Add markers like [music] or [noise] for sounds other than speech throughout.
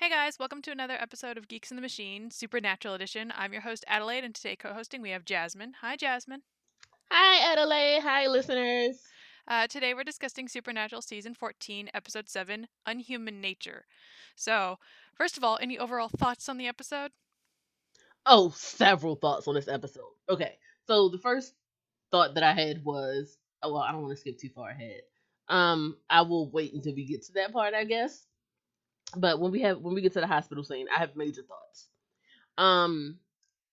Hey guys, welcome to another episode of Geeks in the Machine, Supernatural Edition. I'm your host, Adelaide, and today co hosting we have Jasmine. Hi, Jasmine. Hi, Adelaide. Hi, listeners. Uh, today we're discussing Supernatural Season 14, Episode 7, Unhuman Nature. So, first of all, any overall thoughts on the episode? Oh, several thoughts on this episode. Okay, so the first thought that I had was, oh, well, I don't want to skip too far ahead. Um, I will wait until we get to that part, I guess. But when we have when we get to the hospital scene, I have major thoughts. Um,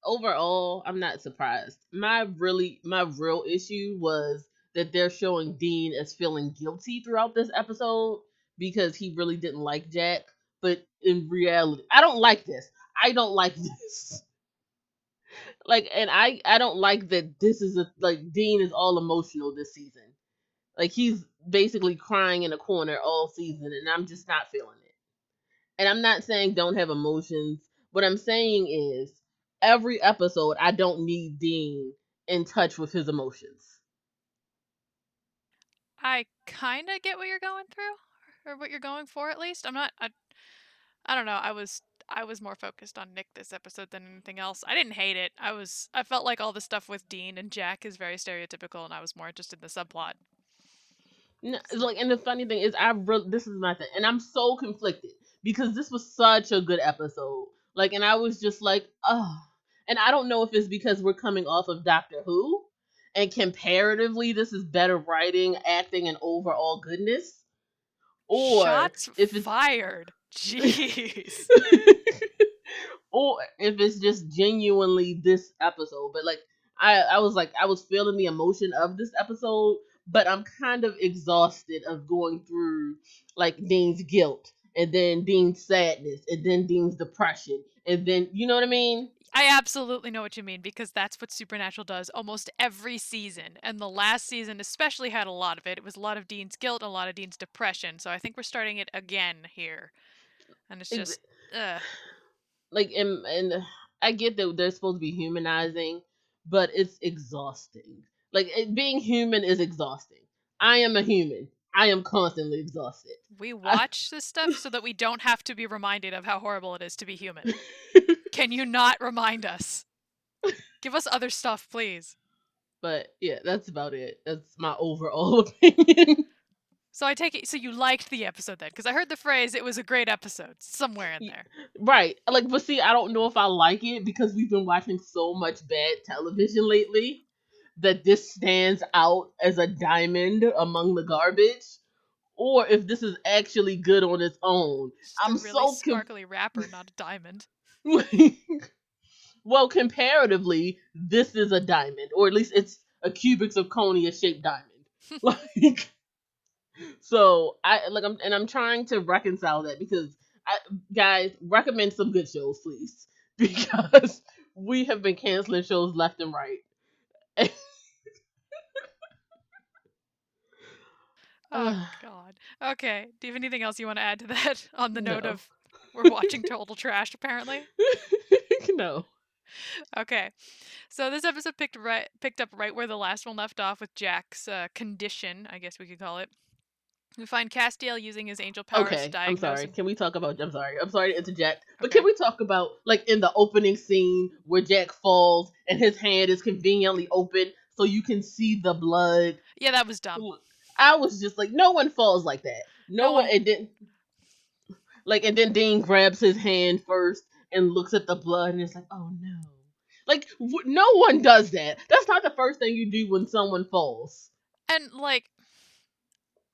overall, I'm not surprised. My really my real issue was that they're showing Dean as feeling guilty throughout this episode because he really didn't like Jack. But in reality, I don't like this. I don't like [laughs] this. Like, and I I don't like that this is a like Dean is all emotional this season. Like he's basically crying in a corner all season, and I'm just not feeling it. And I'm not saying don't have emotions. What I'm saying is every episode I don't need Dean in touch with his emotions. I kind of get what you're going through, or what you're going for at least. I'm not. I, I don't know. I was I was more focused on Nick this episode than anything else. I didn't hate it. I was I felt like all the stuff with Dean and Jack is very stereotypical, and I was more interested in the subplot. No, like, and the funny thing is, I really this is my thing, and I'm so conflicted because this was such a good episode. Like, and I was just like, oh, and I don't know if it's because we're coming off of Doctor Who, and comparatively, this is better writing, acting, and overall goodness, or Shots if it's fired. Jeez. [laughs] or if it's just genuinely this episode. But like I, I was like I was feeling the emotion of this episode, but I'm kind of exhausted of going through like Dean's guilt and then Dean's sadness and then Dean's depression and then you know what I mean? I absolutely know what you mean because that's what Supernatural does almost every season. And the last season especially had a lot of it. It was a lot of Dean's guilt a lot of Dean's depression. So I think we're starting it again here. And it's just. [sighs] Like and and I get that they're supposed to be humanizing, but it's exhausting. Like it, being human is exhausting. I am a human. I am constantly exhausted. We [laughs] watch this stuff so that we don't have to be reminded of how horrible it is to be human. [laughs] Can you not remind us? Give us other stuff, please. But yeah, that's about it. That's my overall [laughs] opinion. So I take it so you liked the episode then because I heard the phrase it was a great episode somewhere in there. right. Like, but see, I don't know if I like it because we've been watching so much bad television lately that this stands out as a diamond among the garbage, or if this is actually good on its own. I'm a really so sparkly wrapper, not a diamond. [laughs] well, comparatively, this is a diamond, or at least it's a cubic zirconia shaped diamond. [laughs] like, so I like I'm and I'm trying to reconcile that because I guys recommend some good shows, please, [laughs] because we have been canceling shows left and right. Oh God. Okay. Do you have anything else you want to add to that [laughs] on the note No. of we're watching [laughs] total trash apparently? no. Okay. So this episode picked right picked up right where the last one left off with Jack's uh, condition, I guess we could call it. We find Castiel using his angel powers Okay, to I'm diagnose sorry. him- Can we talk about? I'm sorry. I'm sorry to interject, but Okay. can we talk about like in the opening scene where Jack falls and his hand is conveniently open so you can see the blood? Yeah, that was dumb. I was just like, no one falls like that. No, No one. one- And then, like, and then Dean grabs his hand first and looks at the blood and it's like, oh no. Like, w- no one does that. That's not the first thing you do when someone falls. And like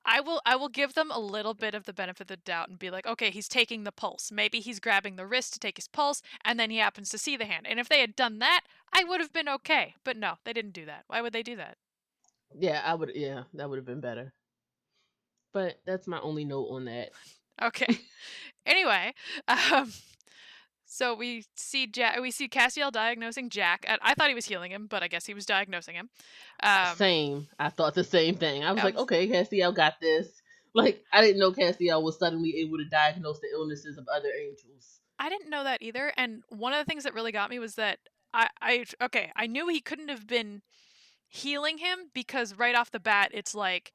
I will I will give them a little bit of the benefit of the doubt and be like, okay, he's taking the pulse. Maybe he's grabbing the wrist to take his pulse and then he happens to see the hand. And if they had done that, I would have been okay. But no, they didn't do that. Why would they do that? Yeah, I would. Yeah, that would have been better. But that's my only note on that. Okay. [laughs] anyway, um so we see Jack we see Castiel diagnosing Jack. I thought he was healing him, but I guess he was diagnosing him. Um same. I thought the same thing. I was I like, okay, Castiel got this. Like, I didn't know Castiel was suddenly able to diagnose the illnesses of other angels. I didn't know that either. And one of the things that really got me was that I, I okay, I knew he couldn't have been healing him because right off the bat it's like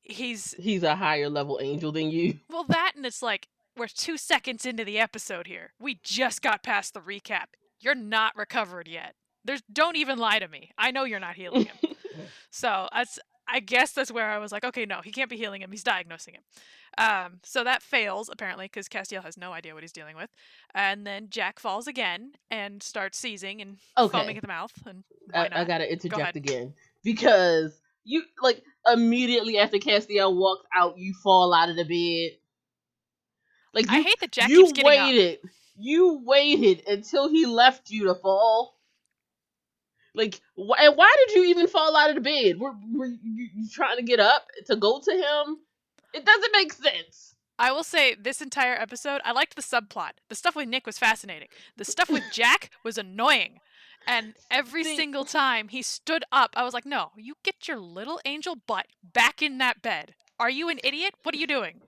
he's He's a higher level angel than you. [laughs] well that and it's like we're two seconds into the episode here. We just got past the recap. You're not recovered yet. There's don't even lie to me. I know you're not healing him. [laughs] so that's I guess that's where I was like, okay, no, he can't be healing him. He's diagnosing him. Um, so that fails apparently because Castiel has no idea what he's dealing with, and then Jack falls again and starts seizing and Okay. foaming at the mouth. And I, I gotta interject again because you like immediately after Castiel walked out, you fall out of the bed. Like you, I hate that Jack you keeps getting up. waited. You waited until he left you to fall. Like, wh- and why did you even fall out of the bed? Were, were you, you trying to get up to go to him? It doesn't make sense. I will say this entire episode, I liked the subplot. The stuff with Nick was fascinating. The stuff with [laughs] Jack was annoying. And every See- single time he stood up, I was like, no, you get your little angel butt back in that bed. Are you an idiot? What are you doing?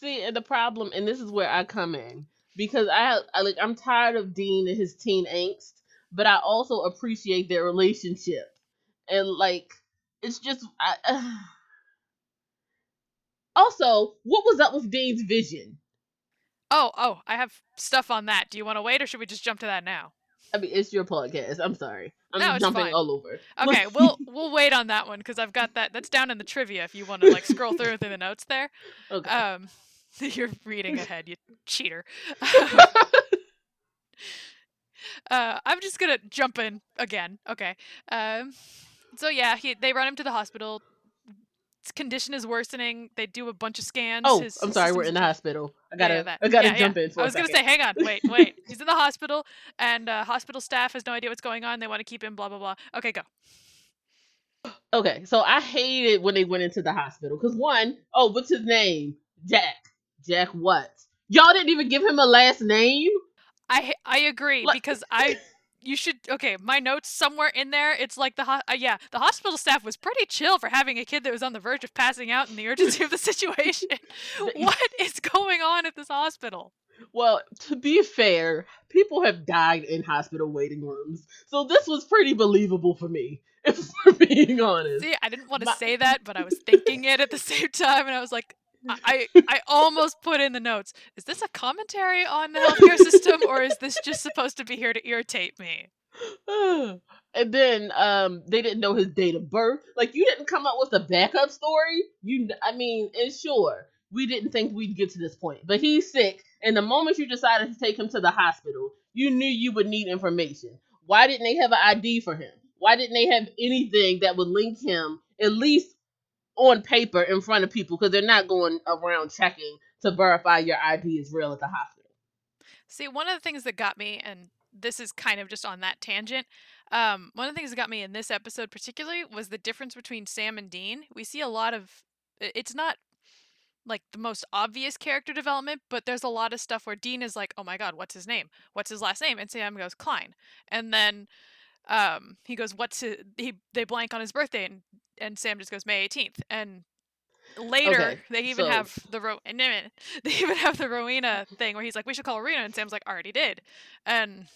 See, and the problem, and this is where I come in because I, I like I'm tired of Dean and his teen angst, but I also appreciate their relationship, and like it's just I. [sighs] Also, what was up with Dean's vision? Oh, oh, I have stuff on that. Do you want to wait or should we just jump to that now? I mean, it's your podcast. I'm sorry. I'm No, it's jumping fine. all over. Okay, [laughs] we'll we'll wait on that one because I've got that. That's down in the trivia if you want to like scroll through through the notes there. [laughs] okay. Um, [laughs] you're reading ahead, you cheater. Uh, I'm just gonna jump in again. Okay. Um, so yeah, he they run him to the hospital. His condition is worsening. They do a bunch of scans. oh, His I'm sorry. We're in the hospital. I gotta, yeah. I gotta Yeah, jump yeah. in I was gonna say, hang on, wait, [laughs] wait. He's in the hospital, and uh, hospital staff has no idea what's going on. They want to keep him. Blah blah blah. Okay, go. Okay, so I hated when they went into the hospital because one, oh, what's his name? Jack. Jack what? Y'all didn't even give him a last name. I I agree because [laughs] I you should okay my notes somewhere in there it's like the ho- uh, yeah the hospital staff was pretty chill for having a kid that was on the verge of passing out in the urgency of the situation [laughs] [laughs] what is going on at this hospital Well, to be fair, people have died in hospital waiting rooms, so this was pretty believable for me, if we're being honest. see i didn't want to My- say that but i was thinking it at the same time and i was like I, I almost put in the notes. Is this a commentary on the healthcare system, or is this just supposed to be here to irritate me? [sighs] and then um, they didn't know his date of birth. Like you didn't come up with a backup story. You, I mean, and sure, we didn't think we'd get to this point, but he's sick, and the moment you decided to take him to the hospital, you knew you would need information. Why didn't they have an ID for him? Why didn't they have anything that would link him at least on paper in front of people? Because they're not going around checking to verify your ID is real at the hospital. See, one of the things that got me, and this is kind of just on that tangent, um, one of the things that got me in this episode particularly was the difference between Sam and Dean. We see a lot of, it's not like the most obvious character development, but there's a lot of stuff where Dean is like, oh my god, what's his name? What's his last name? And Sam goes, Kline. And then um, he goes, what's his, he, they blank on his birthday, and, and Sam just goes, May 18th. And later Okay, they even so- have the Ro- and [laughs] they even have the Rowena thing where he's like, "We should call Rowena," and Sam's like, "Already did," and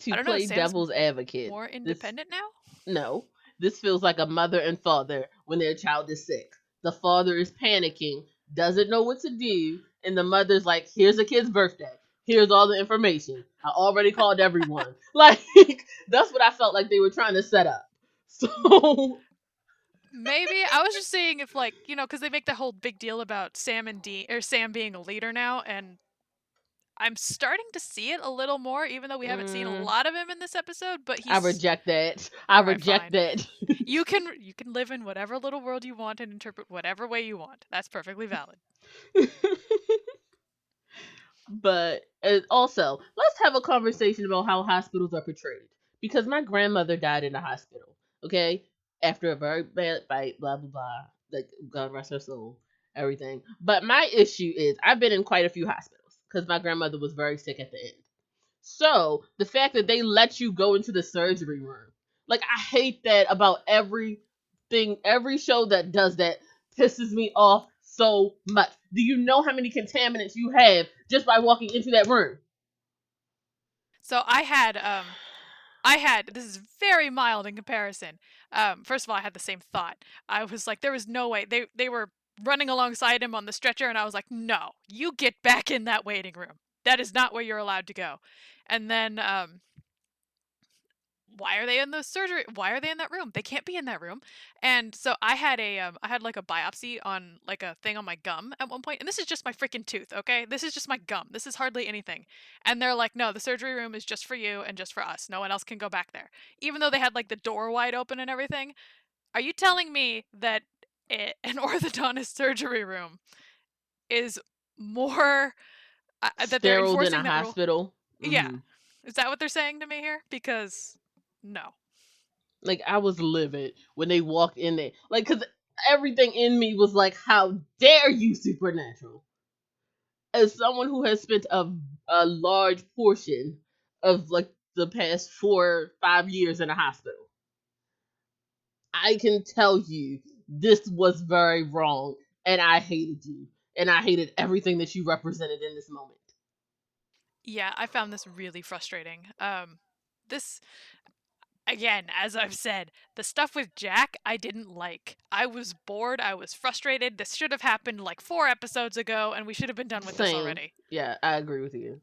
To I don't know, play Sam's devil's advocate. more this- independent now. No, this feels like a mother and father when their child is sick. The father is panicking, doesn't know what to do, and the mother's like, "Here's a kid's birthday. Here's all the information. I already called everyone." [laughs] like that's what I felt like they were trying to set up. [laughs] So Maybe I was just saying if like you know because they make the whole big deal about Sam and Dean or Sam being a leader now, and I'm starting to see it a little more, even though we haven't seen a Mm. lot of him in this episode. But he's I reject that. I Alright, reject fine. that. [laughs] you can you can live in whatever little world you want and interpret whatever way you want. That's perfectly valid. But uh, also, let's have a conversation about how hospitals are portrayed. Because my grandmother died in a hospital, okay? After a very bad fight, blah, blah, blah. Like, God rest her soul, everything. But my issue is, I've been in quite a few hospitals because my grandmother was very sick at the end. So, the fact that they let you go into the surgery room, like, I hate that about everything, every show that does that pisses me off so much. Do you know how many contaminants you have just by walking into that room? So I had um I had this is very mild in comparison. Um first of all I had the same thought. I was like there was no way they they were running alongside him on the stretcher, and I was like, no, you get back in that waiting room. That is not where you're allowed to go. And then, um, why are they in the surgery? Why are they in that room? They can't be in that room. And so I had a, um, I had like a biopsy on like a thing on my gum at one point, and this is just my freaking tooth, okay? This is just my gum. This is hardly anything. And they're like, no, the surgery room is just for you and just for us. No one else can go back there, even though they had like the door wide open and everything. Are you telling me that it, an [laughs] orthodontist surgery room is more uh, that they're enforcing than a hospital. Yeah. Mhm. Is that what they're saying to me here? Because no. Like I was livid when they walked in there. Like cuz everything in me was like how dare you supernatural. As someone who has spent a a large portion of like the past 4 5 years in a hospital. I can tell you this was very wrong and I hated you and I hated everything that you represented in this moment. Yeah, I found this really frustrating. Um this again, as I've said, the stuff with Jack I didn't like. I was bored, I was frustrated. This should have happened like 4 episodes ago and we should have been done with this Same. already. Yeah, I agree with you.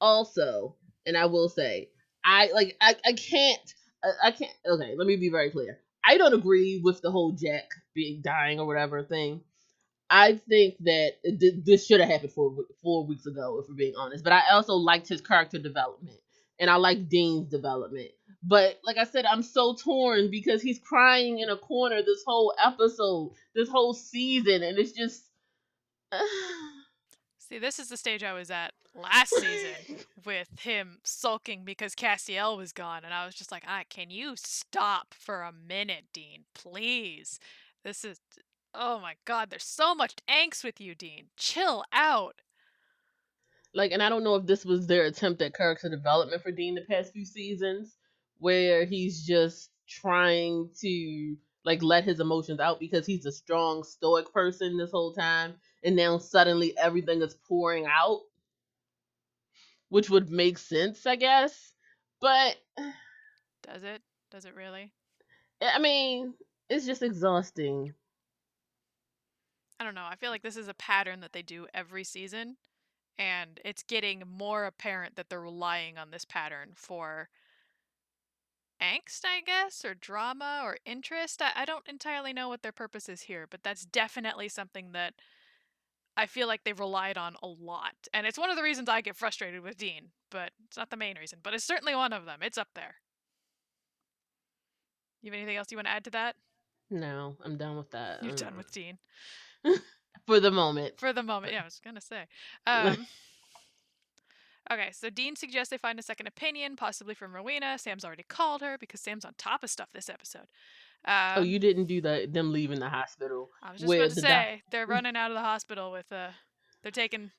Also, and I will say, I like I, I can't I, I can't okay, let me be very clear. I don't agree with the whole Jack being dying or whatever thing. I think that did- this should have happened four four weeks ago, if we're being honest. But I also liked his character development, and I like Dean's development. But like I said, I'm so torn because he's crying in a corner this whole episode, this whole season, and it's just. [sighs] See, this is the stage I was at last season with him sulking because Castiel was gone, and I was just like, "Ah, can you stop for a minute, Dean, please? This is, oh my God, there's so much angst with you, Dean. Chill out." like and I don't know if this was their attempt at character development for Dean the past few seasons, where he's just trying to like let his emotions out because he's a strong stoic person this whole time and now suddenly everything is pouring out which would make sense i guess but Does it? Does it really? i mean it's just exhausting I don't know. I feel like this is a pattern that they do every season, and it's getting more apparent that they're relying on this pattern for angst, I guess, or drama or interest. I, I don't entirely know what their purpose is here, but that's definitely something that I feel like they've relied on a lot. And it's one of the reasons I get frustrated with Dean, but it's not the main reason, but it's certainly one of them. It's up there. You have anything else you want to add to that? no i'm done with that You're done Mm. with Dean. [laughs] for the moment For the moment, yeah, I was gonna say. [laughs] Um, okay, so Dean suggests they find a second opinion, possibly from Rowena. Sam's already called her because Sam's on top of stuff this episode. Um, oh you didn't do that them leaving the hospital I was just about to the doc- say they're [laughs] running out of the hospital with uh, they're taking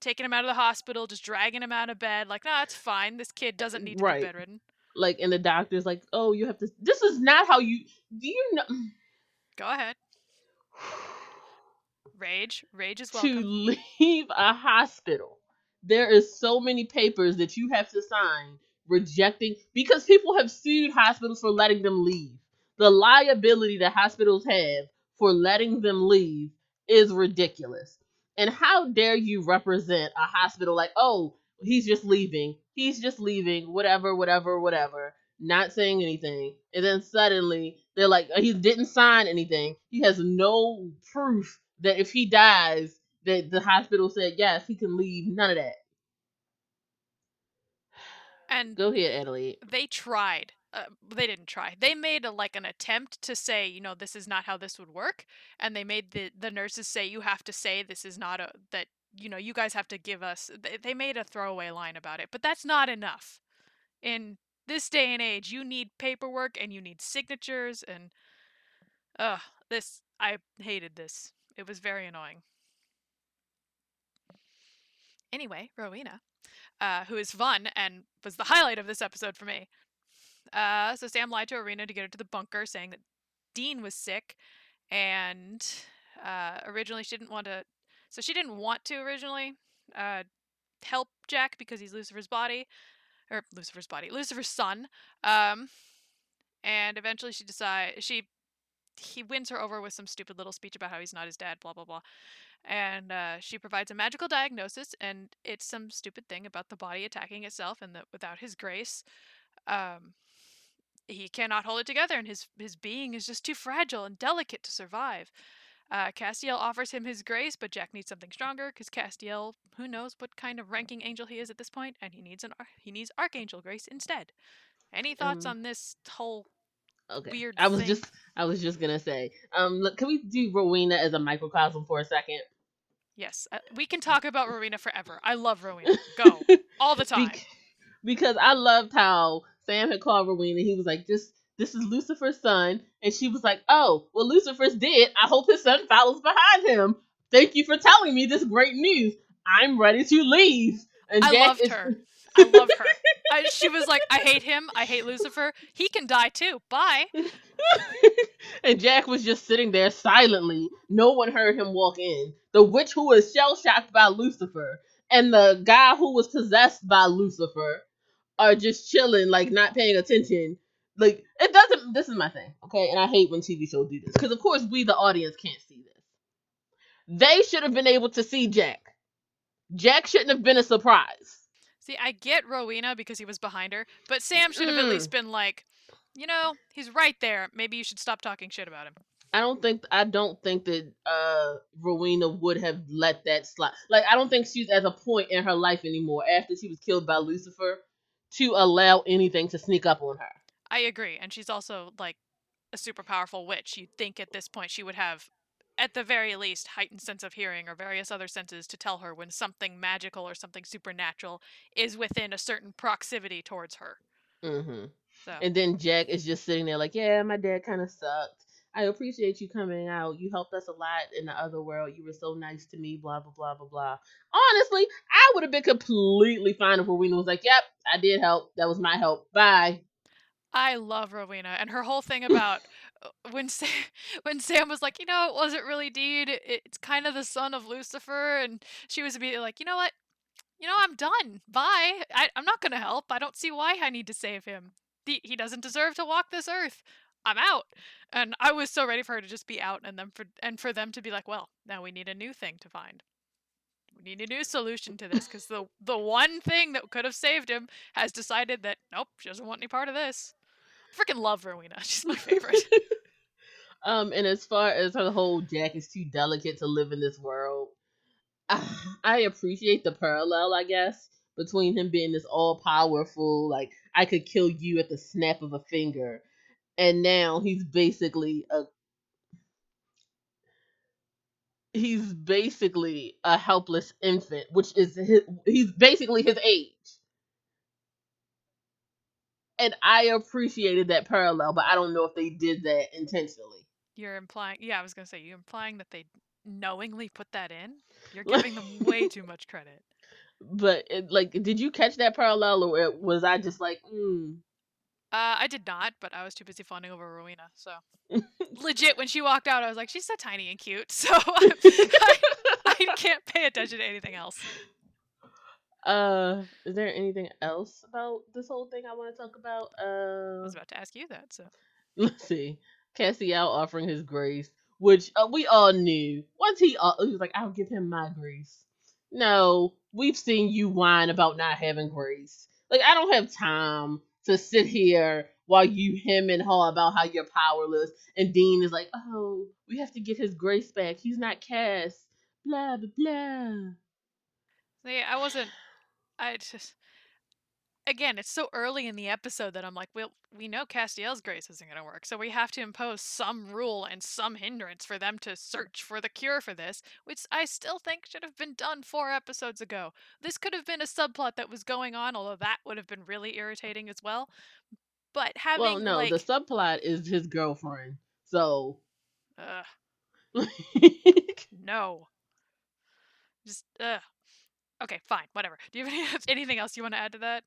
taking him out of the hospital, just dragging him out of bed. Like, no, it's fine. This kid doesn't need to Right. be bedridden. like and the doctor's like oh you have to this is not how you do you know Go ahead. [sighs] Rage, rage is welcome. to leave a hospital. There is so many papers that you have to sign rejecting because people have sued hospitals for letting them leave. The liability that hospitals have for letting them leave is ridiculous. And how dare you represent a hospital like, oh, he's just leaving. He's just leaving, whatever, whatever, whatever, not saying anything. And then suddenly they're like, he didn't sign anything. He has no proof that if he dies, that the hospital said yes, he can leave. None of that. And Go ahead, Adelaide. they tried. Uh, they didn't try. They made a, like an attempt to say, you know, this is not how this would work, and they made the the nurses say you have to say this is not a that you know you guys have to give us. They, they made a throwaway line about it, but that's not enough. In this day and age, you need paperwork and you need signatures and, ugh, this I hated this. It was very annoying. Anyway, Rowena, uh, who is fun and was the highlight of this episode for me. Uh, so Sam lied to Rowena to get her to the bunker, saying that Dean was sick, and uh, originally she didn't want to. So she didn't want to originally uh, help Jack because he's Lucifer's body, or Lucifer's body, Lucifer's son. Um, and eventually she decide she he wins her over with some stupid little speech about how he's not his dad, blah blah blah. And uh, she provides a magical diagnosis, and it's some stupid thing about the body attacking itself, and that without his grace, um, he cannot hold it together, and his his being is just too fragile and delicate to survive. Uh, Castiel offers him his grace, but Jack needs something stronger because Castiel, who knows what kind of ranking angel he is at this point, and he needs an he needs Archangel grace instead. Any thoughts Um, on this whole? Okay. Weird I was thing. just I was just gonna say, um, look, can we do Rowena as a microcosm for a second? Yes, uh, we can talk about Rowena forever. I love Rowena. [laughs] Go all the time. Bec- because I loved how Sam had called Rowena. He was like, "Just this is Lucifer's son," and she was like, "Oh, well, Lucifer's dead. I hope his son follows behind him. Thank you for telling me this great news. I'm ready to leave." And I Jack loved is- her. [laughs] I love her. I, she was like, I hate him. I hate Lucifer. He can die too. Bye. [laughs] and Jack was just sitting there silently. No one heard him walk in. The witch who was shell shocked by Lucifer and the guy who was possessed by Lucifer are just chilling, like not paying attention. Like it doesn't. This is my thing, okay? And I hate when TV shows do this because, of course, we the audience can't see this. They should have been able to see Jack. Jack shouldn't have been a surprise. See, I get Rowena because he was behind her, but Sam should have at Mm. least been like, you know, he's right there. Maybe you should stop talking shit about him. I don't think I don't think that uh Rowena would have let that slide. Like I don't think she's at a point in her life anymore after she was killed by Lucifer to allow anything to sneak up on her. I agree, and she's also like a super powerful witch. You'd think at this point she would have, at the very least, heightened sense of hearing or various other senses to tell her when something magical or something supernatural is within a certain proximity towards her. hmm So And then Jack is just sitting there like, "Yeah, my dad kind of sucked. I appreciate you coming out. You helped us a lot in the other world. You were so nice to me. Blah blah blah blah blah." Honestly, I would have been completely fine if Rowena was like, "Yep, I did help. That was my help. Bye." I love Rowena and her whole thing [laughs] about when Sam, [laughs] when Sam was like, you know, it wasn't really Deed. It's kind of the son of Lucifer, and she was immediately like, you know what? You know, I'm done. Bye. I, I'm not gonna help. I don't see why I need to save him. He, he doesn't deserve to walk this earth. I'm out. And I was so ready for her to just be out, and then for and for them to be like, well, now we need a new thing to find. We need a new solution to this because the the one thing that could have saved him has decided that nope, she doesn't want any part of this. Freaking love Rowena. [laughs] She's my favorite. [laughs] Um, and as far as her whole Jack is too delicate to live in this world, I, [sighs] I appreciate the parallel, I guess, between him being this all powerful, like I could kill you at the snap of a finger, and now he's basically a he's basically a helpless infant, which is his, he's basically his age. And I appreciated that parallel, but I don't know if they did that intentionally. You're implying, yeah, I was gonna say, you're implying that they knowingly put that in. You're [laughs] giving them way too much credit. But it, like, did you catch that parallel, or was I just like, mm. Uh, I did not, but I was too busy fawning over Rowena. So [laughs] legit, when she walked out, I was like, she's so tiny and cute. [laughs] So I, I can't pay attention to anything else. Uh, is there anything else about this whole thing I want to talk about? Uh, I Uh, was about to ask you that. So [laughs] let's see. Castiel offering his grace, which uh, we all knew. Once he, uh, he was like, "I'll give him my grace." No, we've seen you whine about not having grace. Like, I don't have time to sit here while you hem and haw about how you're powerless. And Dean is like, "Oh, we have to get his grace back. He's not Cass." Blah blah blah. Yeah, I wasn't. I just. Again, it's so early in the episode that I'm like, well, we know Castiel's grace isn't going to work, so we have to impose some rule and some hindrance for them to search for the cure for this, which I still think should have been done four episodes ago. This could have been a subplot that was going on, although that would have been really irritating as well. But having Well, no, like, the subplot is his girlfriend. So, ugh, [laughs] no, just ugh. Okay, fine, whatever. Do you have any, [laughs] anything else you want to add to that?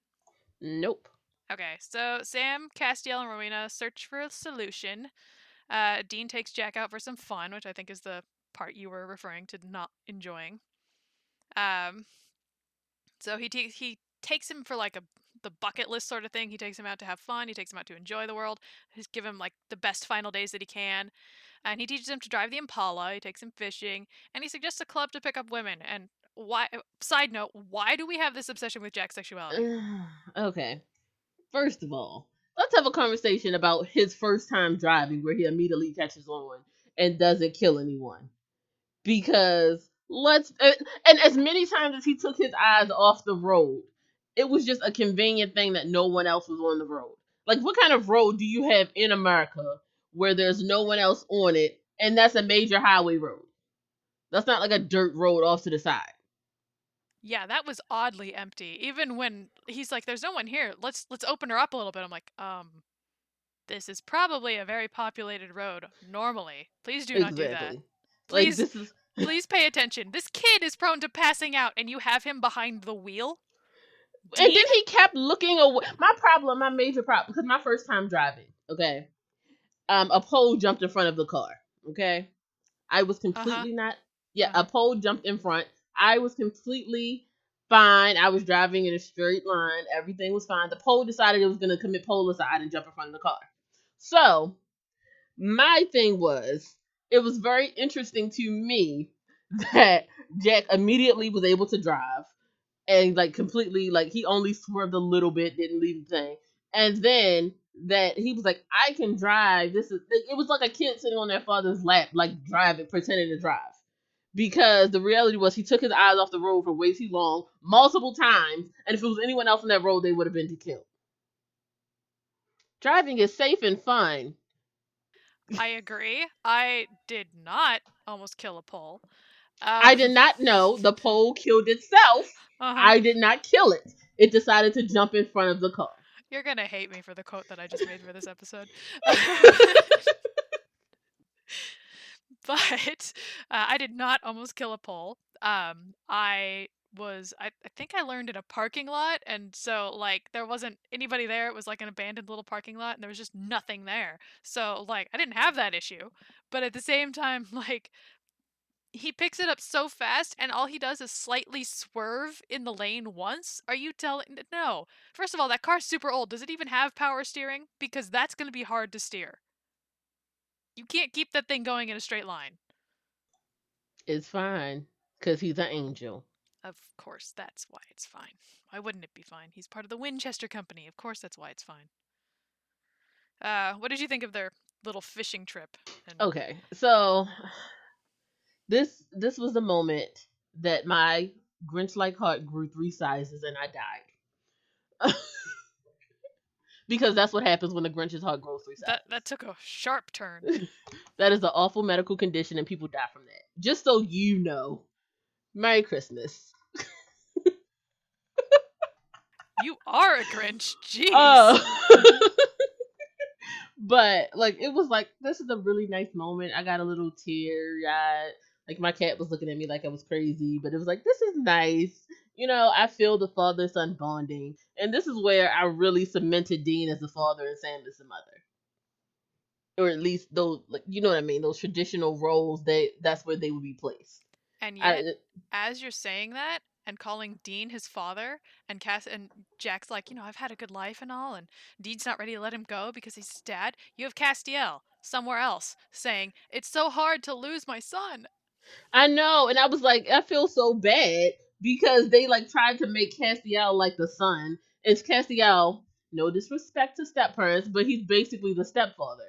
nope. Okay, so Sam, Castiel, and Rowena search for a solution. Uh, Dean takes Jack out for some fun, which I think is the part you were referring to not enjoying. Um, so he ta- he takes him for like a the bucket list sort of thing. He takes him out to have fun. He takes him out to enjoy the world. He's give him like the best final days that he can, and he teaches him to drive the Impala. He takes him fishing, and he suggests a club to pick up women. And why? Uh, side note: Why do we have this obsession with Jack's sexuality? okay. First of all, let's have a conversation about his first time driving where he immediately catches on and doesn't kill anyone. Because let's uh, and as many times as he took his eyes off the road, it was just a convenient thing that no one else was on the road. Like what kind of road do you have in America where there's no one else on it and that's a major highway road? That's not like a dirt road off to the side. Yeah, that was oddly empty. Even when he's like, "There's no one here. Let's let's open her up a little bit." I'm like, um, this is probably a very populated road. Normally, please do not do that. Please, like, is... please pay attention. This kid is prone to passing out, and you have him behind the wheel. Dean? And then he kept looking away. My problem, my major problem, because my first time driving, okay, um, a pole jumped in front of the car. Okay, I was uh-huh. completely uh-huh. not. Yeah, uh-huh. a pole jumped in front. I was completely fine. I was driving in a straight line. Everything was fine. The pole decided it was going to commit policide and jump in front of the car. So, my thing was, it was very interesting to me [laughs] that Jack immediately was able to drive and like completely like he only swerved a little bit, didn't leave the thing. And then that he was like, I can drive. This is it was like a kid sitting on their father's lap, like driving, pretending to drive because the reality was he took his eyes off the road for way too long, multiple times, and if it was anyone else on that road, they would have been killed. Driving is safe and fun. I agree. I did not almost kill a pole. Um, I did not know the pole killed itself. Uh-huh. I did not kill it. It decided to jump in front of the car. You're gonna hate me for the quote that I just made for this episode. [laughs] [laughs] [laughs] but uh, I did not almost kill a pole. Um, I was I, I think I learned in a parking lot and so like there wasn't anybody there it was like an abandoned little parking lot and there was just nothing there so like I didn't have that issue but at the same time [laughs] like he picks it up so fast and all he does is slightly swerve in the lane once are you telling no first of all that car's super old does it even have power steering because that's going to be hard to steer you can't keep that thing going in a straight line. It's fine because he's an angel. Of course, that's why it's fine. Why wouldn't it be fine? He's part of the Winchester Company. Of course, that's why it's fine. Uh, what did you think of their little fishing trip? And... Okay, so this this was the moment that my Grinch-like heart grew three sizes and I died. [laughs] because that's what happens when the Grinch's heart grows three sizes. That that took a sharp turn. [laughs] that is an awful medical condition, and people die from that. Just so you know, Merry Christmas. you are a Grinch, jeez. Uh, [laughs] but like, it was like this is a really nice moment. I got a little tear eyed. Like my cat was looking at me like I was crazy, but it was like this is nice you know, I feel the father son bonding. And this is where I really cemented Dean as the father and Sam as the mother. Or at least those like you know what I mean, those traditional roles they that's where they would be placed. And yet I, as you're saying that and calling Dean his father and Cass and Jack's like, you know, I've had a good life and all and Dean's not ready to let him go because he's his dad. You have Castiel somewhere else saying, It's so hard to lose my son. I know, and I was like, I feel so bad because they like tried to make Castiel like the son. It's Castiel, no disrespect to step parents, but he's basically the stepfather.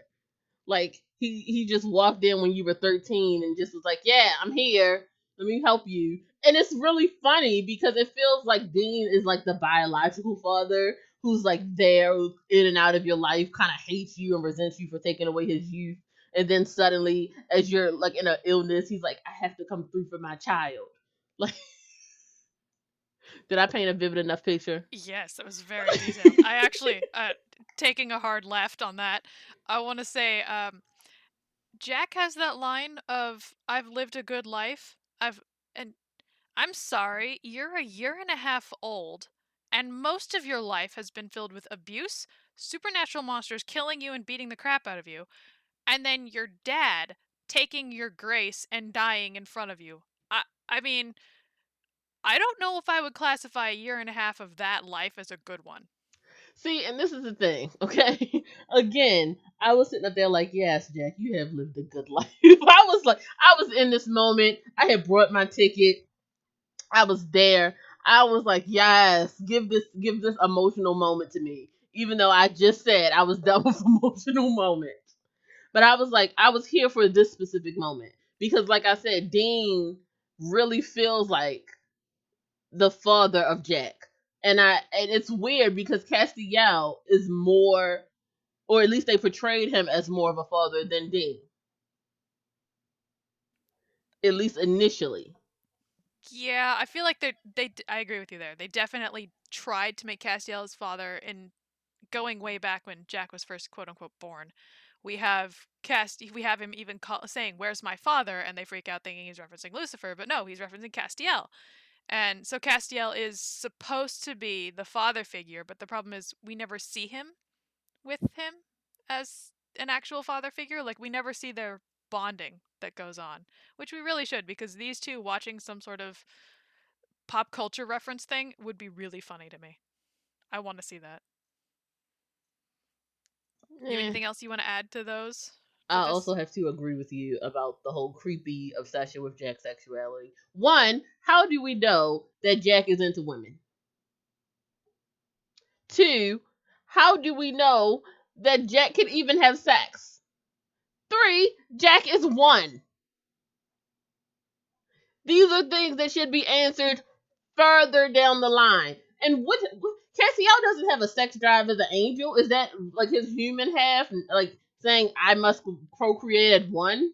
Like he he just walked in when you were 13 and just was like, "Yeah, I'm here. Let me help you." And it's really funny because it feels like Dean is like the biological father who's like there in and out of your life, kind of hates you and resents you for taking away his youth. And then suddenly, as you're like in an illness, he's like, "I have to come through for my child." [laughs] Like did I paint a vivid enough picture? Yes, it was very detailed. I actually, [laughs] uh, taking a hard left on that, I want to say, um, Jack has that line of "I've lived a good life." I've and I'm sorry, you're a year and a half old, and most of your life has been filled with abuse, supernatural monsters killing you and beating the crap out of you, and then your dad taking your grace and dying in front of you. I I mean, I don't know if I would classify a year and a half of that life as a good one. See, and this is the thing, [laughs] okay? Again, I was sitting up there like, yes, Jack, you have lived a good [laughs] life. I was like, I was in this moment. I had brought my ticket. I was there. I was like, yes, give this, give this emotional moment to me. Even though I just said I was [laughs] done with emotional moments, but I was like, I was here for this specific moment because, like I said, Dean really feels like the father of Jack and I and it's weird because Castiel is more, or at least they portrayed him as more of a father than Dean. At least initially. Yeah, I feel like they they. I agree with you there. They definitely tried to make Castiel his father in going way back when Jack was first quote unquote born. We have cast we have him even call, saying where's my father and they freak out thinking he's referencing Lucifer but no he's referencing Castiel and so Castiel is supposed to be the father figure, but the problem is we never see him with him as an actual father figure. Like we never see their bonding that goes on, which we really should because these two watching some sort of pop culture reference thing would be really funny to me. I want to see that. Eh. anything else you want to add to those? I also have to agree with you about the whole creepy obsession with Jack's sexuality. One, how do we know that Jack is into women? Two, how do we know that Jack can even have sex? Three, Jack is one. These are things that should be answered further down the line. And what, what Castiel doesn't have a sex drive as an angel. Is that like his human half? Like saying I must procreate at one?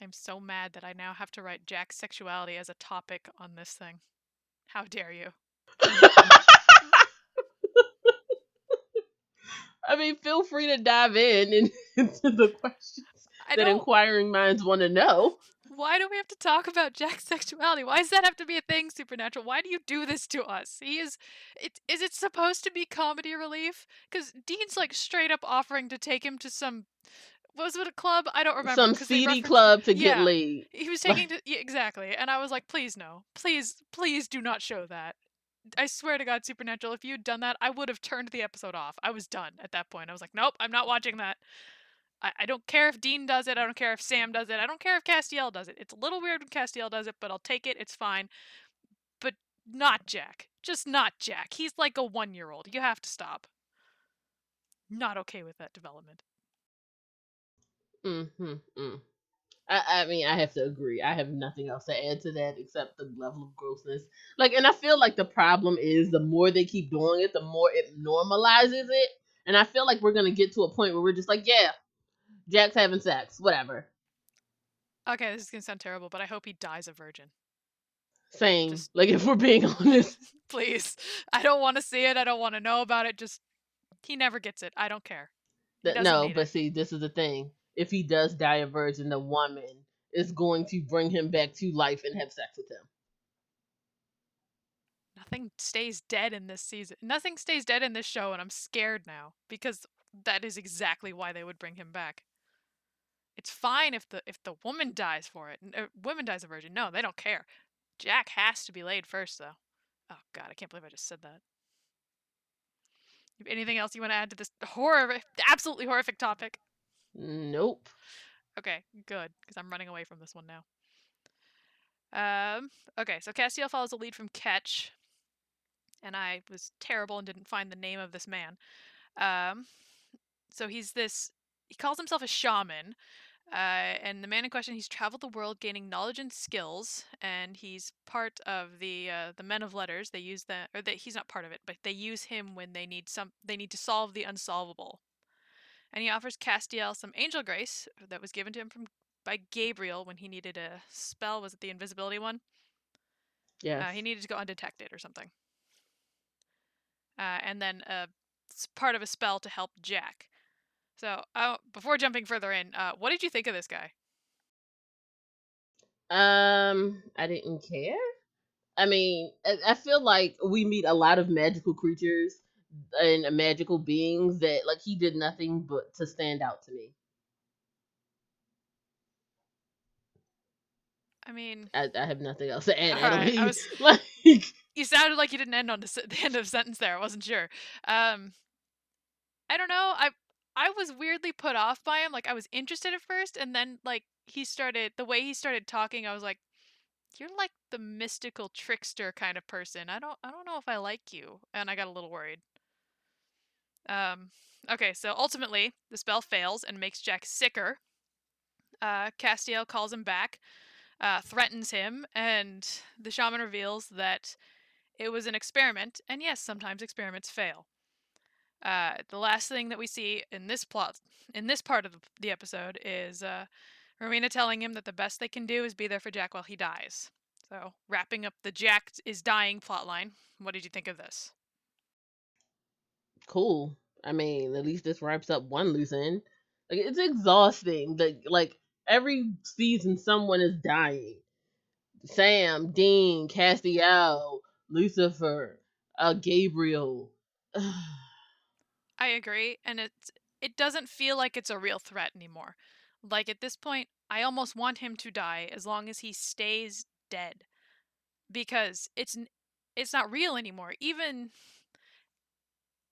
I'm so mad that I now have to write Jack's sexuality as a topic on this thing. How dare you? [laughs] I mean, feel free to dive in [laughs] into the questions that inquiring minds want to know. Why do we have to talk about Jack's [laughs] sexuality? Why does that have to be a thing, Supernatural? Why do you do this to us? He is. It is it supposed to be comedy relief? Because Dean's like straight up offering to take him to some. What was it a club? I don't remember. Some seedy club to get Yeah. laid. He was [laughs] taking to yeah, exactly, and I was like, please no, please, please do not show that. I swear to God, Supernatural, if you'd done that, I would have turned the episode off. I was done at that point. I was like, nope, I'm not watching that. I, I don't care if Dean does it. I don't care if Sam does it. I don't care if Castiel does it. It's a little weird when Castiel does it, but I'll take it. It's fine. But not Jack. Just not Jack. He's like a one year old. You have to stop. Not okay with that development. Mm-hmm. Mm. I, I mean, I have to agree. I have nothing else to add to that except the level of grossness. Like, and I feel like the problem is the more they keep doing it, the more it normalizes it. And I feel like we're gonna get to a point where we're just like, yeah, Jack's having sex, whatever. Okay, this is gonna sound terrible, but I hope he dies a virgin. Same. Just- Like, if we're being [laughs] honest, [laughs] Please. I don't want to see it. I don't want to know about it. Just he never gets it. I don't care. that no. But it. see, this is the thing. If he does die a virgin, the woman is going to bring him back to life and have sex with him. Nothing stays dead in this season. Nothing stays dead in this show, and I'm scared now because that is exactly why they would bring him back. It's fine if the if the woman dies for it. N- uh, woman dies a virgin. No, they don't care. Jack has to be laid first, though. Oh God, I can't believe I just said that. Anything else you want to add to this horror, absolutely horrific topic? Nope. Okay, good, because I'm running away from this one now. Um, okay, so Castiel follows a lead from Ketch, and I was terrible and didn't find the name of this man. Um, so he's this. He calls himself a shaman, uh, and the man in question he's traveled the world gaining knowledge and skills, and he's part of the uh, the Men of Letters. They use the or that he's not part of it, but they use him when they need some. They need to solve the unsolvable and he offers Castiel some angel grace that was given to him from by Gabriel when he needed a spell. Was it the invisibility one? Yeah. Uh, he needed to go undetected or something. Uh, and then uh, s- part of a spell to help Jack. So uh, before jumping further in, uh, what did you think of this guy? Um, I didn't care. I mean, I, I feel like we meet a lot of magical creatures and magical beings that like he did nothing but to stand out to me. I mean, I, I have nothing else to add. I was- [laughs] like You sounded like you didn't end on the, [laughs] the end of the sentence there. I wasn't sure. Um, I don't know. I I was weirdly put off by him. Like I was interested at first, and then like he started the way he started talking. I was like, "You're like the mystical trickster kind of person. I don't I don't know if I like you." And I got a little worried. Um. Okay, so ultimately the spell fails and makes Jack sicker. Uh, Castiel calls him back, uh, threatens him, and the shaman reveals that it was an experiment. And yes, sometimes experiments fail. Uh, the last thing that we see in this plot, in this part of the episode, is uh, Rowena telling him that the best they can do is be there for Jack while he dies. So, wrapping up the Jack is dying plotline. What did you think of this? Cool. I mean, at least this wraps up one loose end. Like it's exhausting. Like like every season, someone is dying. Sam, Dean, Castiel, Lucifer, uh, Gabriel. [sighs] I agree, and it's it doesn't feel like it's a real threat anymore. Like at this point, I almost want him to die as long as he stays dead. Because it's it's not real anymore. Even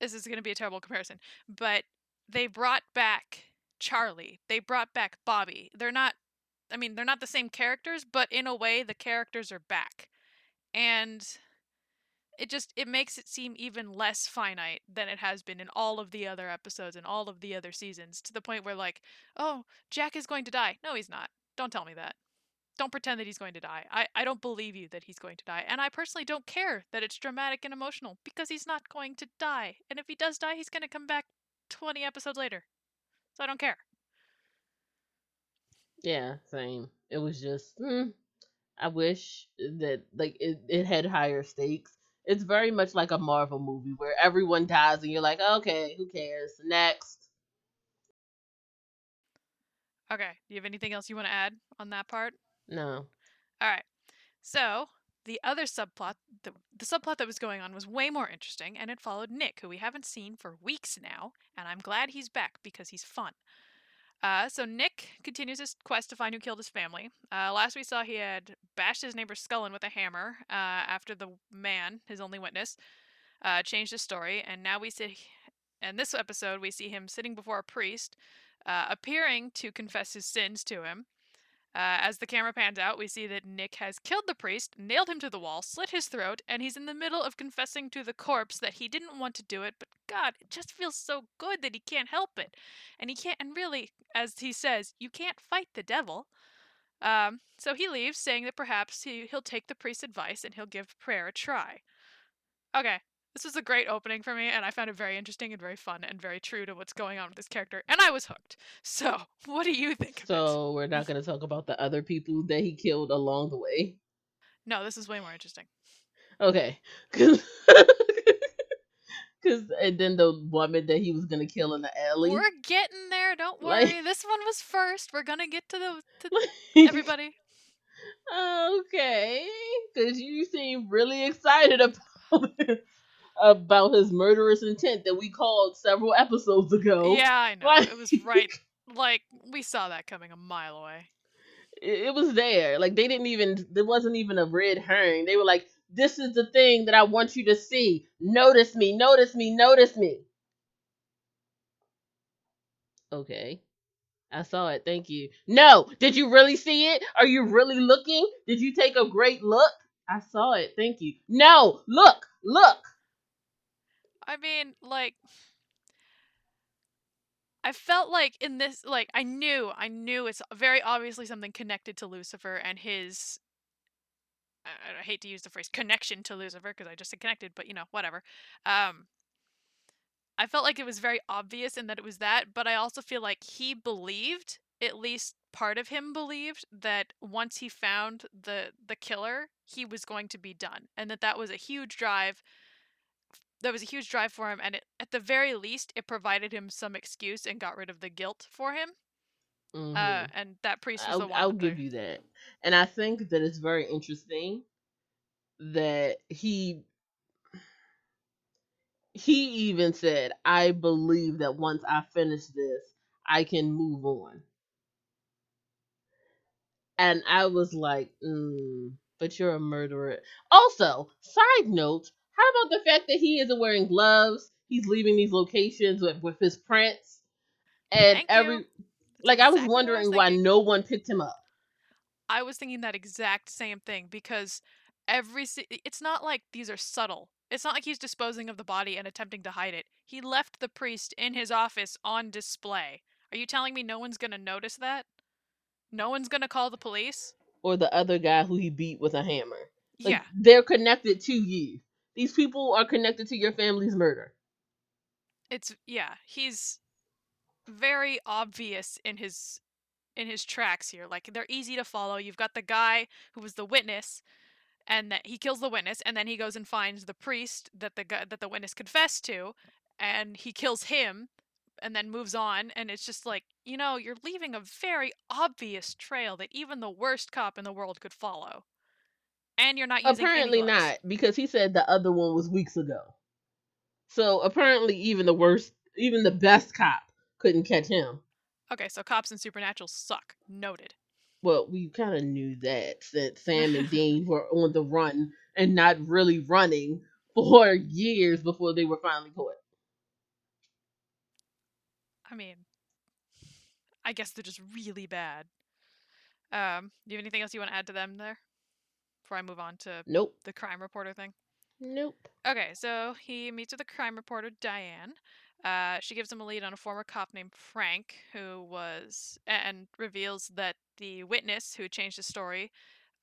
this is going to be a terrible comparison, but they brought back Charlie. They brought back Bobby. They're not I mean, they're not the same characters, but in a way the characters are back. And it just it makes it seem even less finite than it has been in all of the other episodes and all of the other seasons to the point where like oh jack is going to die. No he's not. Don't tell me that. Don't pretend that he's going to die. I, I don't believe you that he's going to die and i personally don't care that it's dramatic and emotional because he's not going to die and if he does die he's going to come back 20 episodes later. So i don't care. Yeah same. It was just hmm, i wish that like it, it had higher stakes it's very much like a Marvel movie where everyone dies and you're like, okay, who cares? Next. Okay. Do you have anything else you want to add on that part? No. All right. So the other subplot, the, the subplot that was going on was way more interesting, and it followed Nick, who we haven't seen for weeks now, and I'm glad he's back because he's fun. Uh, so Nick continues his quest to find who killed his family. Uh, last we saw, he had bashed his neighbor's skull in with a hammer uh, after the man, his only witness, uh, changed his story, and now we see. In this episode, we see him sitting before a priest, uh, appearing to confess his sins to him. Uh, as the camera pans out, we see that Nick has killed the priest, nailed him to the wall, slit his throat, and he's in the middle of confessing to the corpse that he didn't want to do it, but God, it just feels so good that he can't help it. And he can't, and really, as he says, you can't fight the devil. Um, so he leaves, saying that perhaps he, he'll take the priest's advice and he'll give prayer a try. Okay, this was a great opening for me, and I found it very interesting and very fun and very true to what's going on with this character, and I was hooked. [laughs] So, [laughs] what do you think? So, we're not going to talk about the other people that he killed along the way. No, this is way more interesting. Okay, [laughs] because and then the woman that he was gonna kill in the alley. We're getting there. Don't worry. Like, this one was first. We're gonna get to the to everybody. Okay, because you seem really excited about it about his murderous intent that we called several episodes ago. Yeah, I know. Like, it was right. [laughs] Like we saw that coming a mile away. It, it was there. Like they didn't even. There wasn't even a red herring. They were like, "This is the thing that I want you to see. Notice me. Notice me. Notice me." Okay. I saw it. Thank you. No, did you really see it? Are you really looking? Did you take a great look? I saw it. Thank you. No, look, look. I mean, like I felt like in this like I knew, I knew it's very obviously something connected to Lucifer and his I, I hate to use the phrase connection to Lucifer because I just said connected, but you know, whatever. Um I felt like it was very obvious and that it was that, but I also feel like he believed, at least part of him believed that once he found the the killer, he was going to be done and that that was a huge drive that was a huge drive for him, and it, at the very least, it provided him some excuse and got rid of the guilt for him. Uh, mm-hmm. Uh, and that priest was I'll. I'll give you that, and I think that it's very interesting that he he even said, "I believe that once I finish this, I can move on." And I was like, mm, But you're a murderer. Also, side note, how about the fact that he isn't wearing gloves? He's leaving these locations with, with his prints. And Thank every you. like I was exactly what I was wondering why no one picked him up. I was thinking that exact same thing because every it's not like these are subtle. It's not like he's disposing of the body and attempting to hide it. He left the priest in his office on display. Are you telling me no one's going to notice that? No one's going to call the police? Or the other guy who he beat with a hammer. Like yeah. they're connected to you. These people are connected to your family's murder. It's yeah, he's very obvious in his in his tracks here. Like they're easy to follow. You've got the guy who was the witness and that he kills the witness and then he goes and finds the priest that the guy, that the witness confessed to and he kills him and then moves on and it's just like you know you're leaving a very obvious trail that even the worst cop in the world could follow and you're not using Apparently not, because he said the other one was weeks ago. So apparently even the worst even the best cop couldn't catch him. okay so cops and supernatural suck noted Well, we kind of knew that since Sam and [laughs] Dean were on the run and not really running for years before they were finally caught. i mean i guess they're just really bad um do you have anything else you want to add to them there before i move on to Nope. the crime reporter thing Nope. Okay, so he meets with the crime reporter Diane. Uh, she gives him a lead on a former cop named Frank, who was and reveals that the witness who changed his story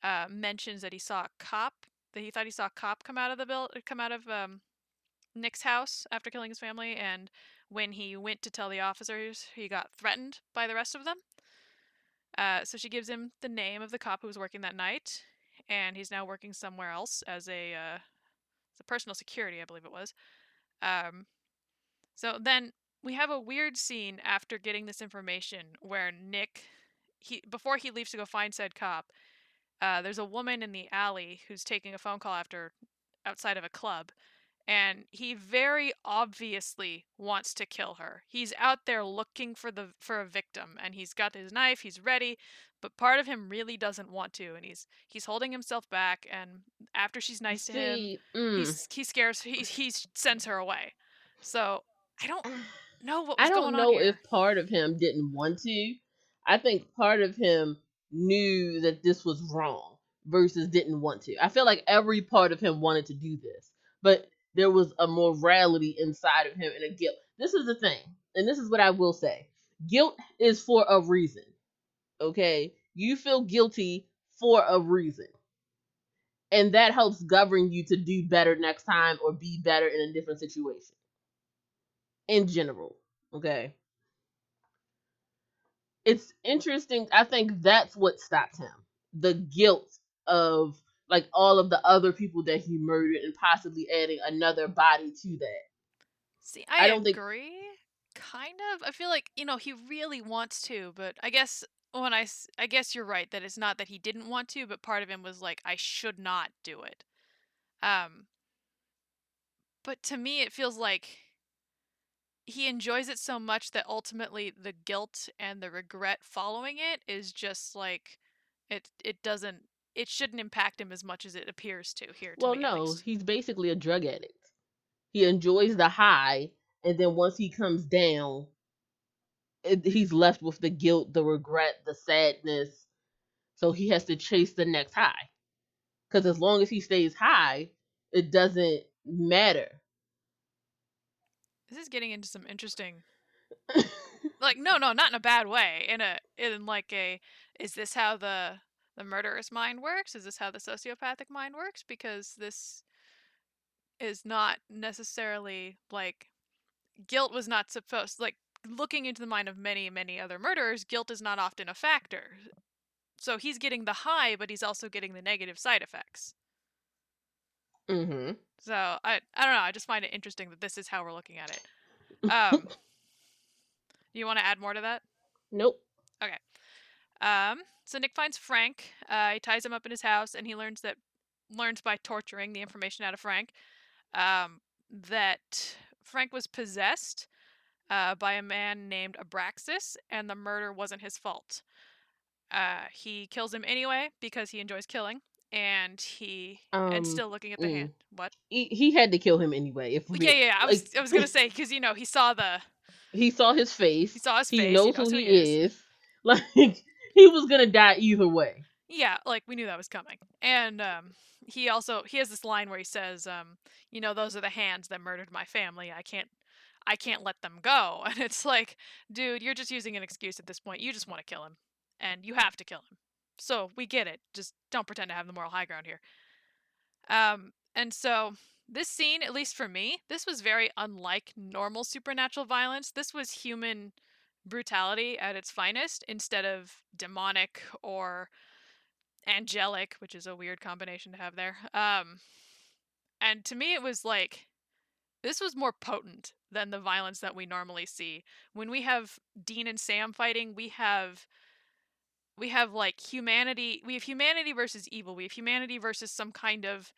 uh, mentions that he saw a cop. That he thought he saw a cop come out of the bill, come out of um, Nick's house after killing his family, and when he went to tell the officers, he got threatened by the rest of them. Uh, so she gives him the name of the cop who was working that night, and he's now working somewhere else as a uh, as a personal security, I believe it was. Um, so then we have a weird scene after getting this information where Nick, he before he leaves to go find said cop, uh, there's a woman in the alley who's taking a phone call after outside of a club, and he very obviously wants to kill her. He's out there looking for the for a victim, and he's got his knife, he's ready, but part of him really doesn't want to, and he's he's holding himself back. And after she's nice to him, mm, he's he scares he he sends her away. So I don't [sighs] know what I don't going know on if part of him didn't want to. I think part of him knew that this was wrong versus didn't want to. I feel like every part of him wanted to do this, but there was a morality inside of him and a guilt. This is the thing, and this is what I will say guilt is for a reason. Okay? You feel guilty for a reason. And that helps govern you to do better next time or be better in a different situation. In general. Okay? It's interesting. I think that's what stopped him. The guilt of like all of the other people that he murdered and possibly adding another body to that. See, I, I don't think- agree. Kind of. I feel like you know he really wants to, but I guess when I I guess you're right that it's not that he didn't want to, but part of him was like I should not do it. Um. But to me, it feels like he enjoys it so much that ultimately the guilt and the regret following it is just like it. It doesn't. It shouldn't impact him as much as it appears to here. To Well, me, no, he's basically a drug addict. He enjoys the high, and then once he comes down, it, he's left with the guilt, the regret, the sadness. So he has to chase the next high. Because as long as he stays high, it doesn't matter. This is getting into some interesting [laughs] like no no not in a bad way in a in like a is this how the the murderous mind works? Is this how the sociopathic mind works? Because this is not necessarily like guilt was not supposed like looking into the mind of many many other murderers guilt is not often a factor. So he's getting the high but he's also getting the negative side effects. Mm-hmm. so i i don't know i just find it interesting that this is how we're looking at it. [laughs] Um you want to add more to that? Nope. Um, so Nick finds Frank. Uh, he ties him up in his house, and he learns that learns by torturing the information out of Frank um, that Frank was possessed uh, by a man named Abraxas, and the murder wasn't his fault. Uh, he kills him anyway because he enjoys killing, and he Um, and still looking at the mm. hand. What? he, he had to kill him anyway. If we, Yeah, yeah. yeah, I was like, I was gonna [laughs] say because you know he saw the he saw his face. he saw his he face. knows he knows who who he is. is. [laughs] Like he was gonna die either way. Yeah, like we knew that was coming. And um he also he has this line where he says, um, you know, those are the hands that murdered my family. I can't I can't let them go. [laughs] And it's like, dude, you're just using an excuse at this point. You just want to kill him. And you have to kill him. So we get it. Just don't pretend to have the moral high ground here. Um and so this scene, at least for me, this was very unlike normal supernatural violence. This was human brutality at its finest instead of demonic or angelic, which is a weird combination to have there. Um, and to me, it was like this was more potent than the violence that we normally see. When we have Dean and Sam fighting, we have we have like humanity. We have humanity versus evil. We have humanity versus some kind of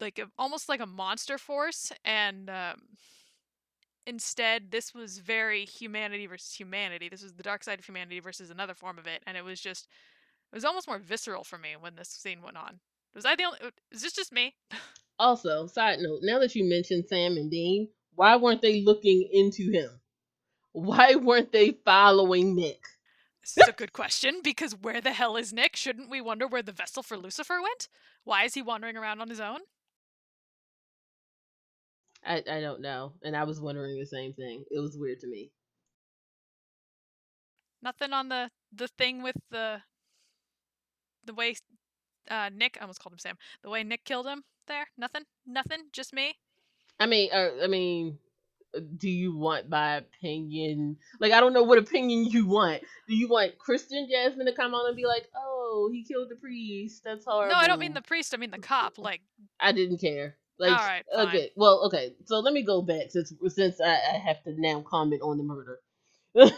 like a, almost like a monster force, and um, instead this was very humanity versus humanity. This was the dark side of humanity versus another form of it, and it was just it was almost more visceral for me when this scene went on. Was I the only? Is this just me? Also, side note, now that you mentioned Sam and Dean, why weren't they looking into him? Why weren't they following Nick? This is a good question because where the hell is Nick? Shouldn't we wonder where the vessel for Lucifer went? Why is he wandering around on his own? I, I don't know. And I was wondering the same thing. It was weird to me. Nothing on the the thing with the the way uh, Nick. I almost called him Sam. The way Nick killed him. There. Nothing. Nothing. Just me. I mean, uh, I mean, uh, do you want my opinion? Like, I don't know what opinion you want. Do you want Christian Jasmine to come on and be like, "Oh, he killed the priest. That's horrible." No, I don't mean the priest. I mean the [laughs] cop. Like, I didn't care. Like, All right, fine. okay, well, okay. So let me go back since since I, I have to now comment on the murder. [laughs]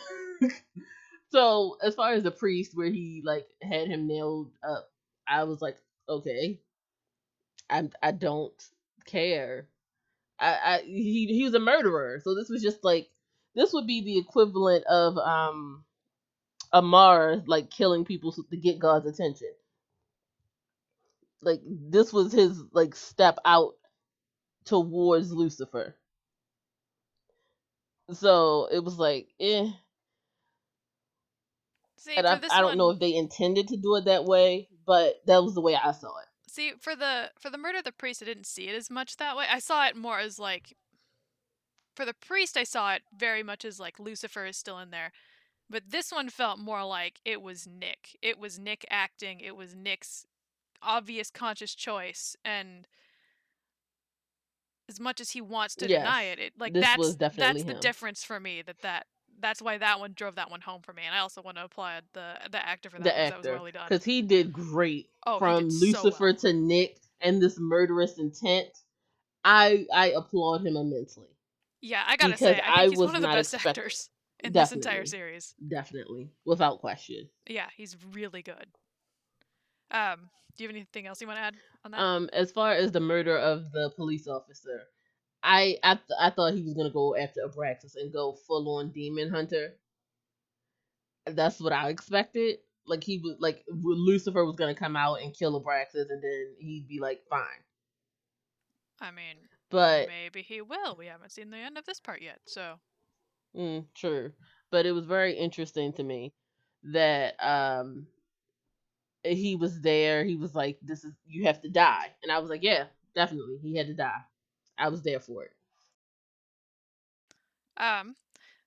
so as far as the priest, where he like had him nailed up, I was like, okay, I I don't care. I, I he he was a murderer, so this was just like this would be the equivalent of um Amara like killing people to get God's attention. Like this was his like step out towards Lucifer. So it was like, eh. see And I, I don't one, know if they intended to do it that way, but that was the way I saw it. See, for the for the murder of the priest, I didn't see it as much that way. I saw it more as like for the priest, I saw it very much as like Lucifer is still in there. But this one felt more like it was Nick. It was Nick acting. It was Nick's obvious conscious choice and as much as he wants to deny it, it like this that's definitely that's the difference for me that that that's why that one drove that one home for me. And I also want to applaud the the actor for that The because that was actor, really done. because he did great Oh, from did so Lucifer well. to Nick and this murderous intent. I I applaud him immensely. Yeah, I gotta say, I I think he's was one of the best [laughs] expect- actors in this entire series. Definitely, without question. Yeah, he's really good. Um, do you have anything else you want to add on that? Um, as far as the murder of the police officer, I I, th- I thought he was gonna go after Abraxas and go full on demon hunter. That's what I expected. Like he was like Lucifer was gonna come out and kill Abraxas, and then he'd be like, fine. I mean, But maybe he will. We haven't seen the end of this part yet, so mm, true. But it was very interesting to me that um he was there. He was like, "This is you have to die," and I was like, "Yeah, definitely, he had to die." I was there for it. Um,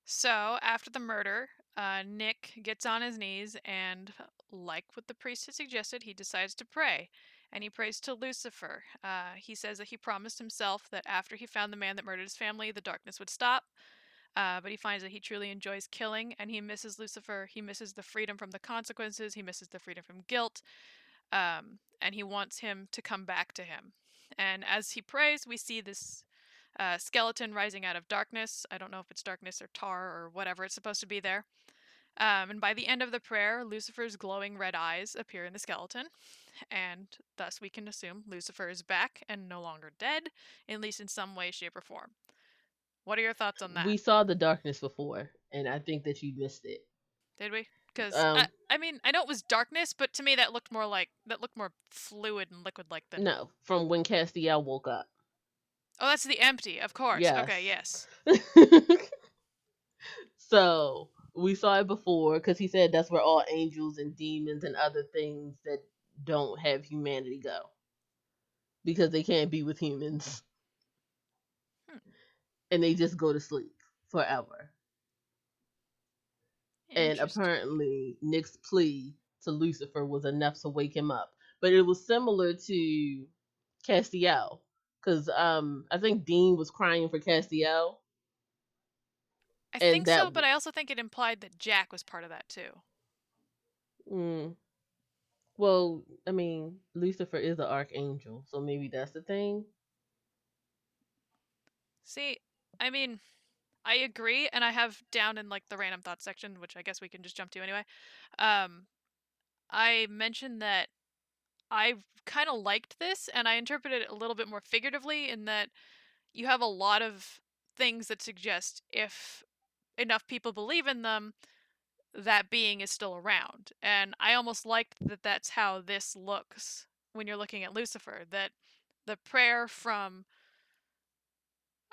so after the murder, uh, Nick gets on his knees and, like what the priest had suggested, he decides to pray. And he prays to Lucifer. Uh, he says that he promised himself that after he found the man that murdered his family, the darkness would stop. Uh, but he finds that he truly enjoys killing and he misses Lucifer. He misses the freedom from the consequences. He misses the freedom from guilt. Um, and he wants him to come back to him. And as he prays, we see this uh, skeleton rising out of darkness. I don't know if it's darkness or tar or whatever it's supposed to be there. Um, and by the end of the prayer, Lucifer's glowing red eyes appear in the skeleton, and thus we can assume Lucifer is back and no longer dead, at least in some way, shape, or form. What are your thoughts on that? We saw the darkness before, and I think that you missed it. Did we? Because Um, I, I mean, I know it was darkness, but to me that looked more like that looked more fluid and liquid like than. no, from when Castiel woke up. Oh, that's the empty, of course. Yes. Okay, yes. [laughs] so we saw it before because he said that's where all angels and demons and other things that don't have humanity go because they can't be with humans. And they just go to sleep forever. And apparently, Nick's plea to Lucifer was enough to wake him up. But it was similar to Castiel because um, I think Dean was crying for Castiel. I and think so, but I also think it implied that Jack was part of that too. Mm. Well, I mean, Lucifer is an archangel, so maybe that's the thing. See, I mean, I agree, and I have down in like the random thoughts section, which I guess we can just jump to anyway. Um, I mentioned that I kind of liked this, and I interpreted it a little bit more figuratively in that you have a lot of things that suggest if enough people believe in them, that being is still around. And I almost liked that that's how this looks when you're looking at Lucifer, that the prayer from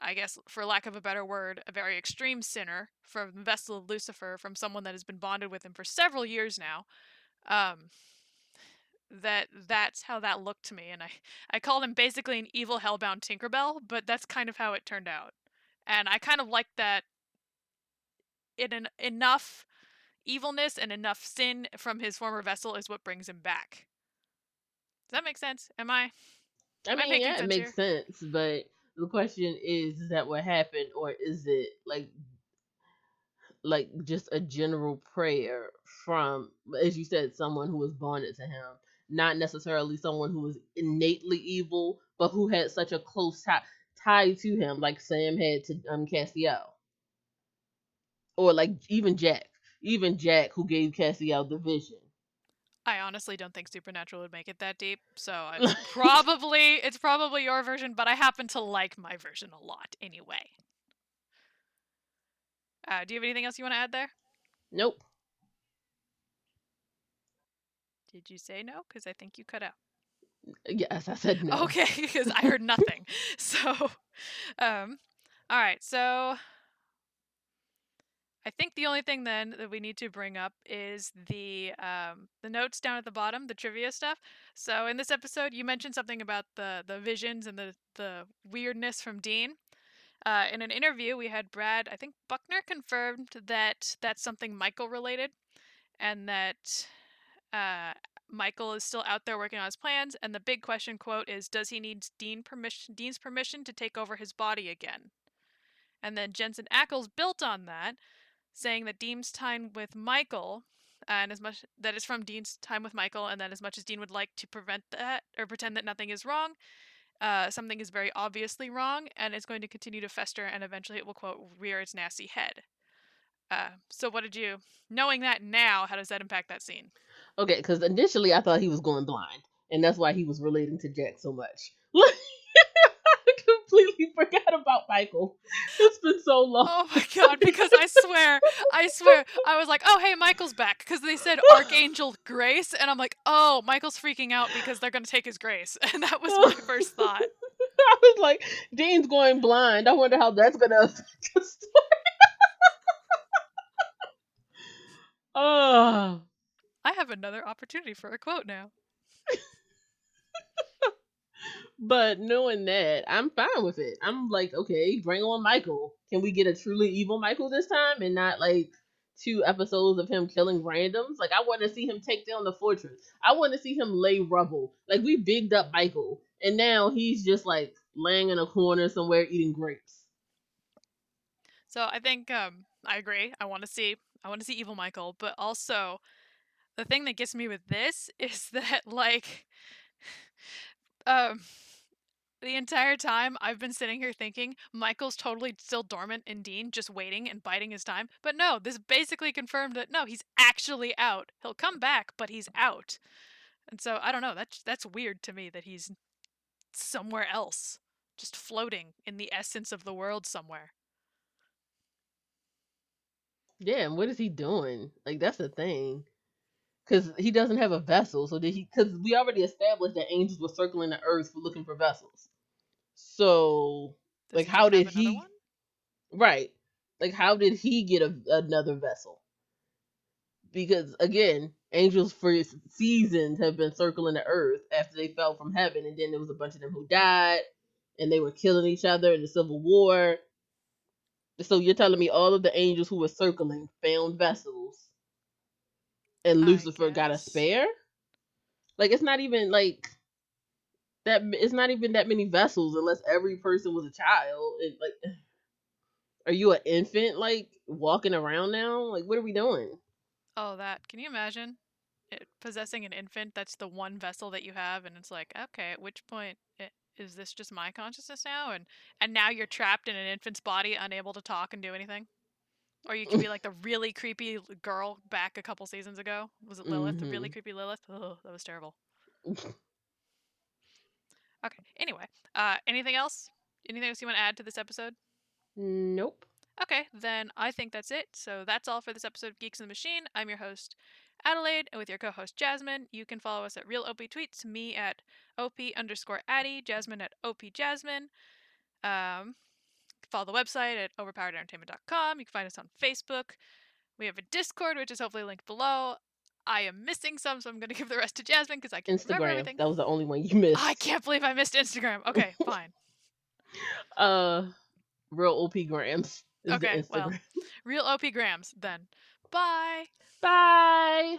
I guess, for lack of a better word, a very extreme sinner from the vessel of Lucifer, from someone that has been bonded with him for several years now. Um, that that's how that looked to me, and I I called him basically an evil hellbound Tinkerbell, but that's kind of how it turned out, and I kind of liked that. In an, enough evilness and enough sin from his former vessel is what brings him back. Does that make sense? Am I? I Am mean, yeah, it makes sense, but the question is, is that what happened, or is it like, like just a general prayer from, as you said, someone who was bonded to him, not necessarily someone who was innately evil, but who had such a close tie, tie to him, like Sam had to um Castiel, or like even Jack, even Jack who gave Castiel the vision. I honestly don't think Supernatural would make it that deep, so I [laughs] probably it's probably your version, but I happen to like my version a lot anyway. Uh, do you have anything else you want to add there? Nope. Did you say no? Because I think you cut out. Yes, I said [laughs] no. Okay, because I heard nothing. [laughs] so, um, all right. So, I think the only thing then that we need to bring up is the um, the notes down at the bottom, the trivia stuff. So, in this episode, you mentioned something about the the visions and the the weirdness from Dean. Uh, in an interview, we had Brad, I think Buckner, confirmed that that's something Michael related, and that uh, Michael is still out there working on his plans. And the big question quote is, "Does he need Dean permission, Dean's permission to take over his body again?" And then Jensen Ackles built on that, saying that Dean's time with Michael, and as much that is from Dean's time with Michael, and that as much as Dean would like to prevent that or pretend that nothing is wrong, uh, something is very obviously wrong, and it's going to continue to fester, and eventually it will quote rear its nasty head. Uh, so what did you, knowing that now, how does that impact that scene? Okay, because initially I thought he was going blind, and that's why he was relating to Jack so much. [laughs] [laughs] Completely forgot about Michael. It's been so long. Oh my god! Because I swear, I swear, I was like, "Oh, hey, Michael's back," because they said Archangel Grace, and I'm like, "Oh, Michael's freaking out because they're gonna take his grace," [laughs] and that was my first [laughs] thought. I was like, Dean's going blind. I wonder how that's gonna affect the story. Oh, I have another opportunity for a quote now. But knowing that, I'm fine with it. I'm like, okay, bring on Michael. Can we get a truly evil Michael this time, and not like two episodes of him killing randoms? Like, I want to see him take down the fortress. I want to see him lay rubble. Like, we bigged up Michael, and now he's just like laying in a corner somewhere eating grapes. So I think um, I agree. I want to see, I want to see evil Michael, but also the thing that gets me with this [laughs] is that like, [laughs] um. The entire time I've been sitting here thinking Michael's totally still dormant in Dean, just waiting and biding his time. But no, this basically confirmed that no, he's actually out. He'll come back, but he's out. And so I don't know. That's that's weird to me that he's somewhere else, just floating in the essence of the world somewhere. Yeah, and what is he doing? Like that's the thing. Cause he doesn't have a vessel, so did he? Because we already established that angels were circling the earth for looking for vessels. So, Does like, how did he? one? Right. Like, how did he get a, another vessel? Because again, angels for seasons have been circling the earth after they fell from heaven, and then there was a bunch of them who died, and they were killing each other in the Civil War. So you're telling me all of the angels who were circling found vessels, and Lucifer got a spare? Like, it's not even like that. It's not even that many vessels unless every person was a child. It, like, [sighs] are you an infant like walking around now? Like, what are we doing? Oh, that. Can you imagine it, possessing an infant? That's the one vessel that you have, and it's like, okay, at which point i- is this just my consciousness now? And and now you're trapped in an infant's body, unable to talk and do anything. Or you could be like the [laughs] really creepy girl back a couple seasons ago. Was it Lilith? The really Mhm. creepy Lilith? Oh, that was terrible. [laughs] Okay. Anyway, uh, anything else? Anything else you want to add to this episode? Nope. Okay, then I think that's it. So that's all for this episode of Geeks in the Machine. I'm your host, Adelaide, and with your co-host Jasmine. You can follow us at Real OP Tweets, me at OP underscore Addy, Jasmine at OP Jasmine. Um, follow the website at overpoweredentertainment.com. You can find us on Facebook. We have a Discord, which is hopefully linked below. I am missing some, so I'm going to give the rest to Jasmine because I can't remember everything. That was the only one you missed. I can't believe I missed Instagram. Okay, [laughs] fine. Uh, real OP grams Okay, well. Real OP Grams, then. Bye. Bye.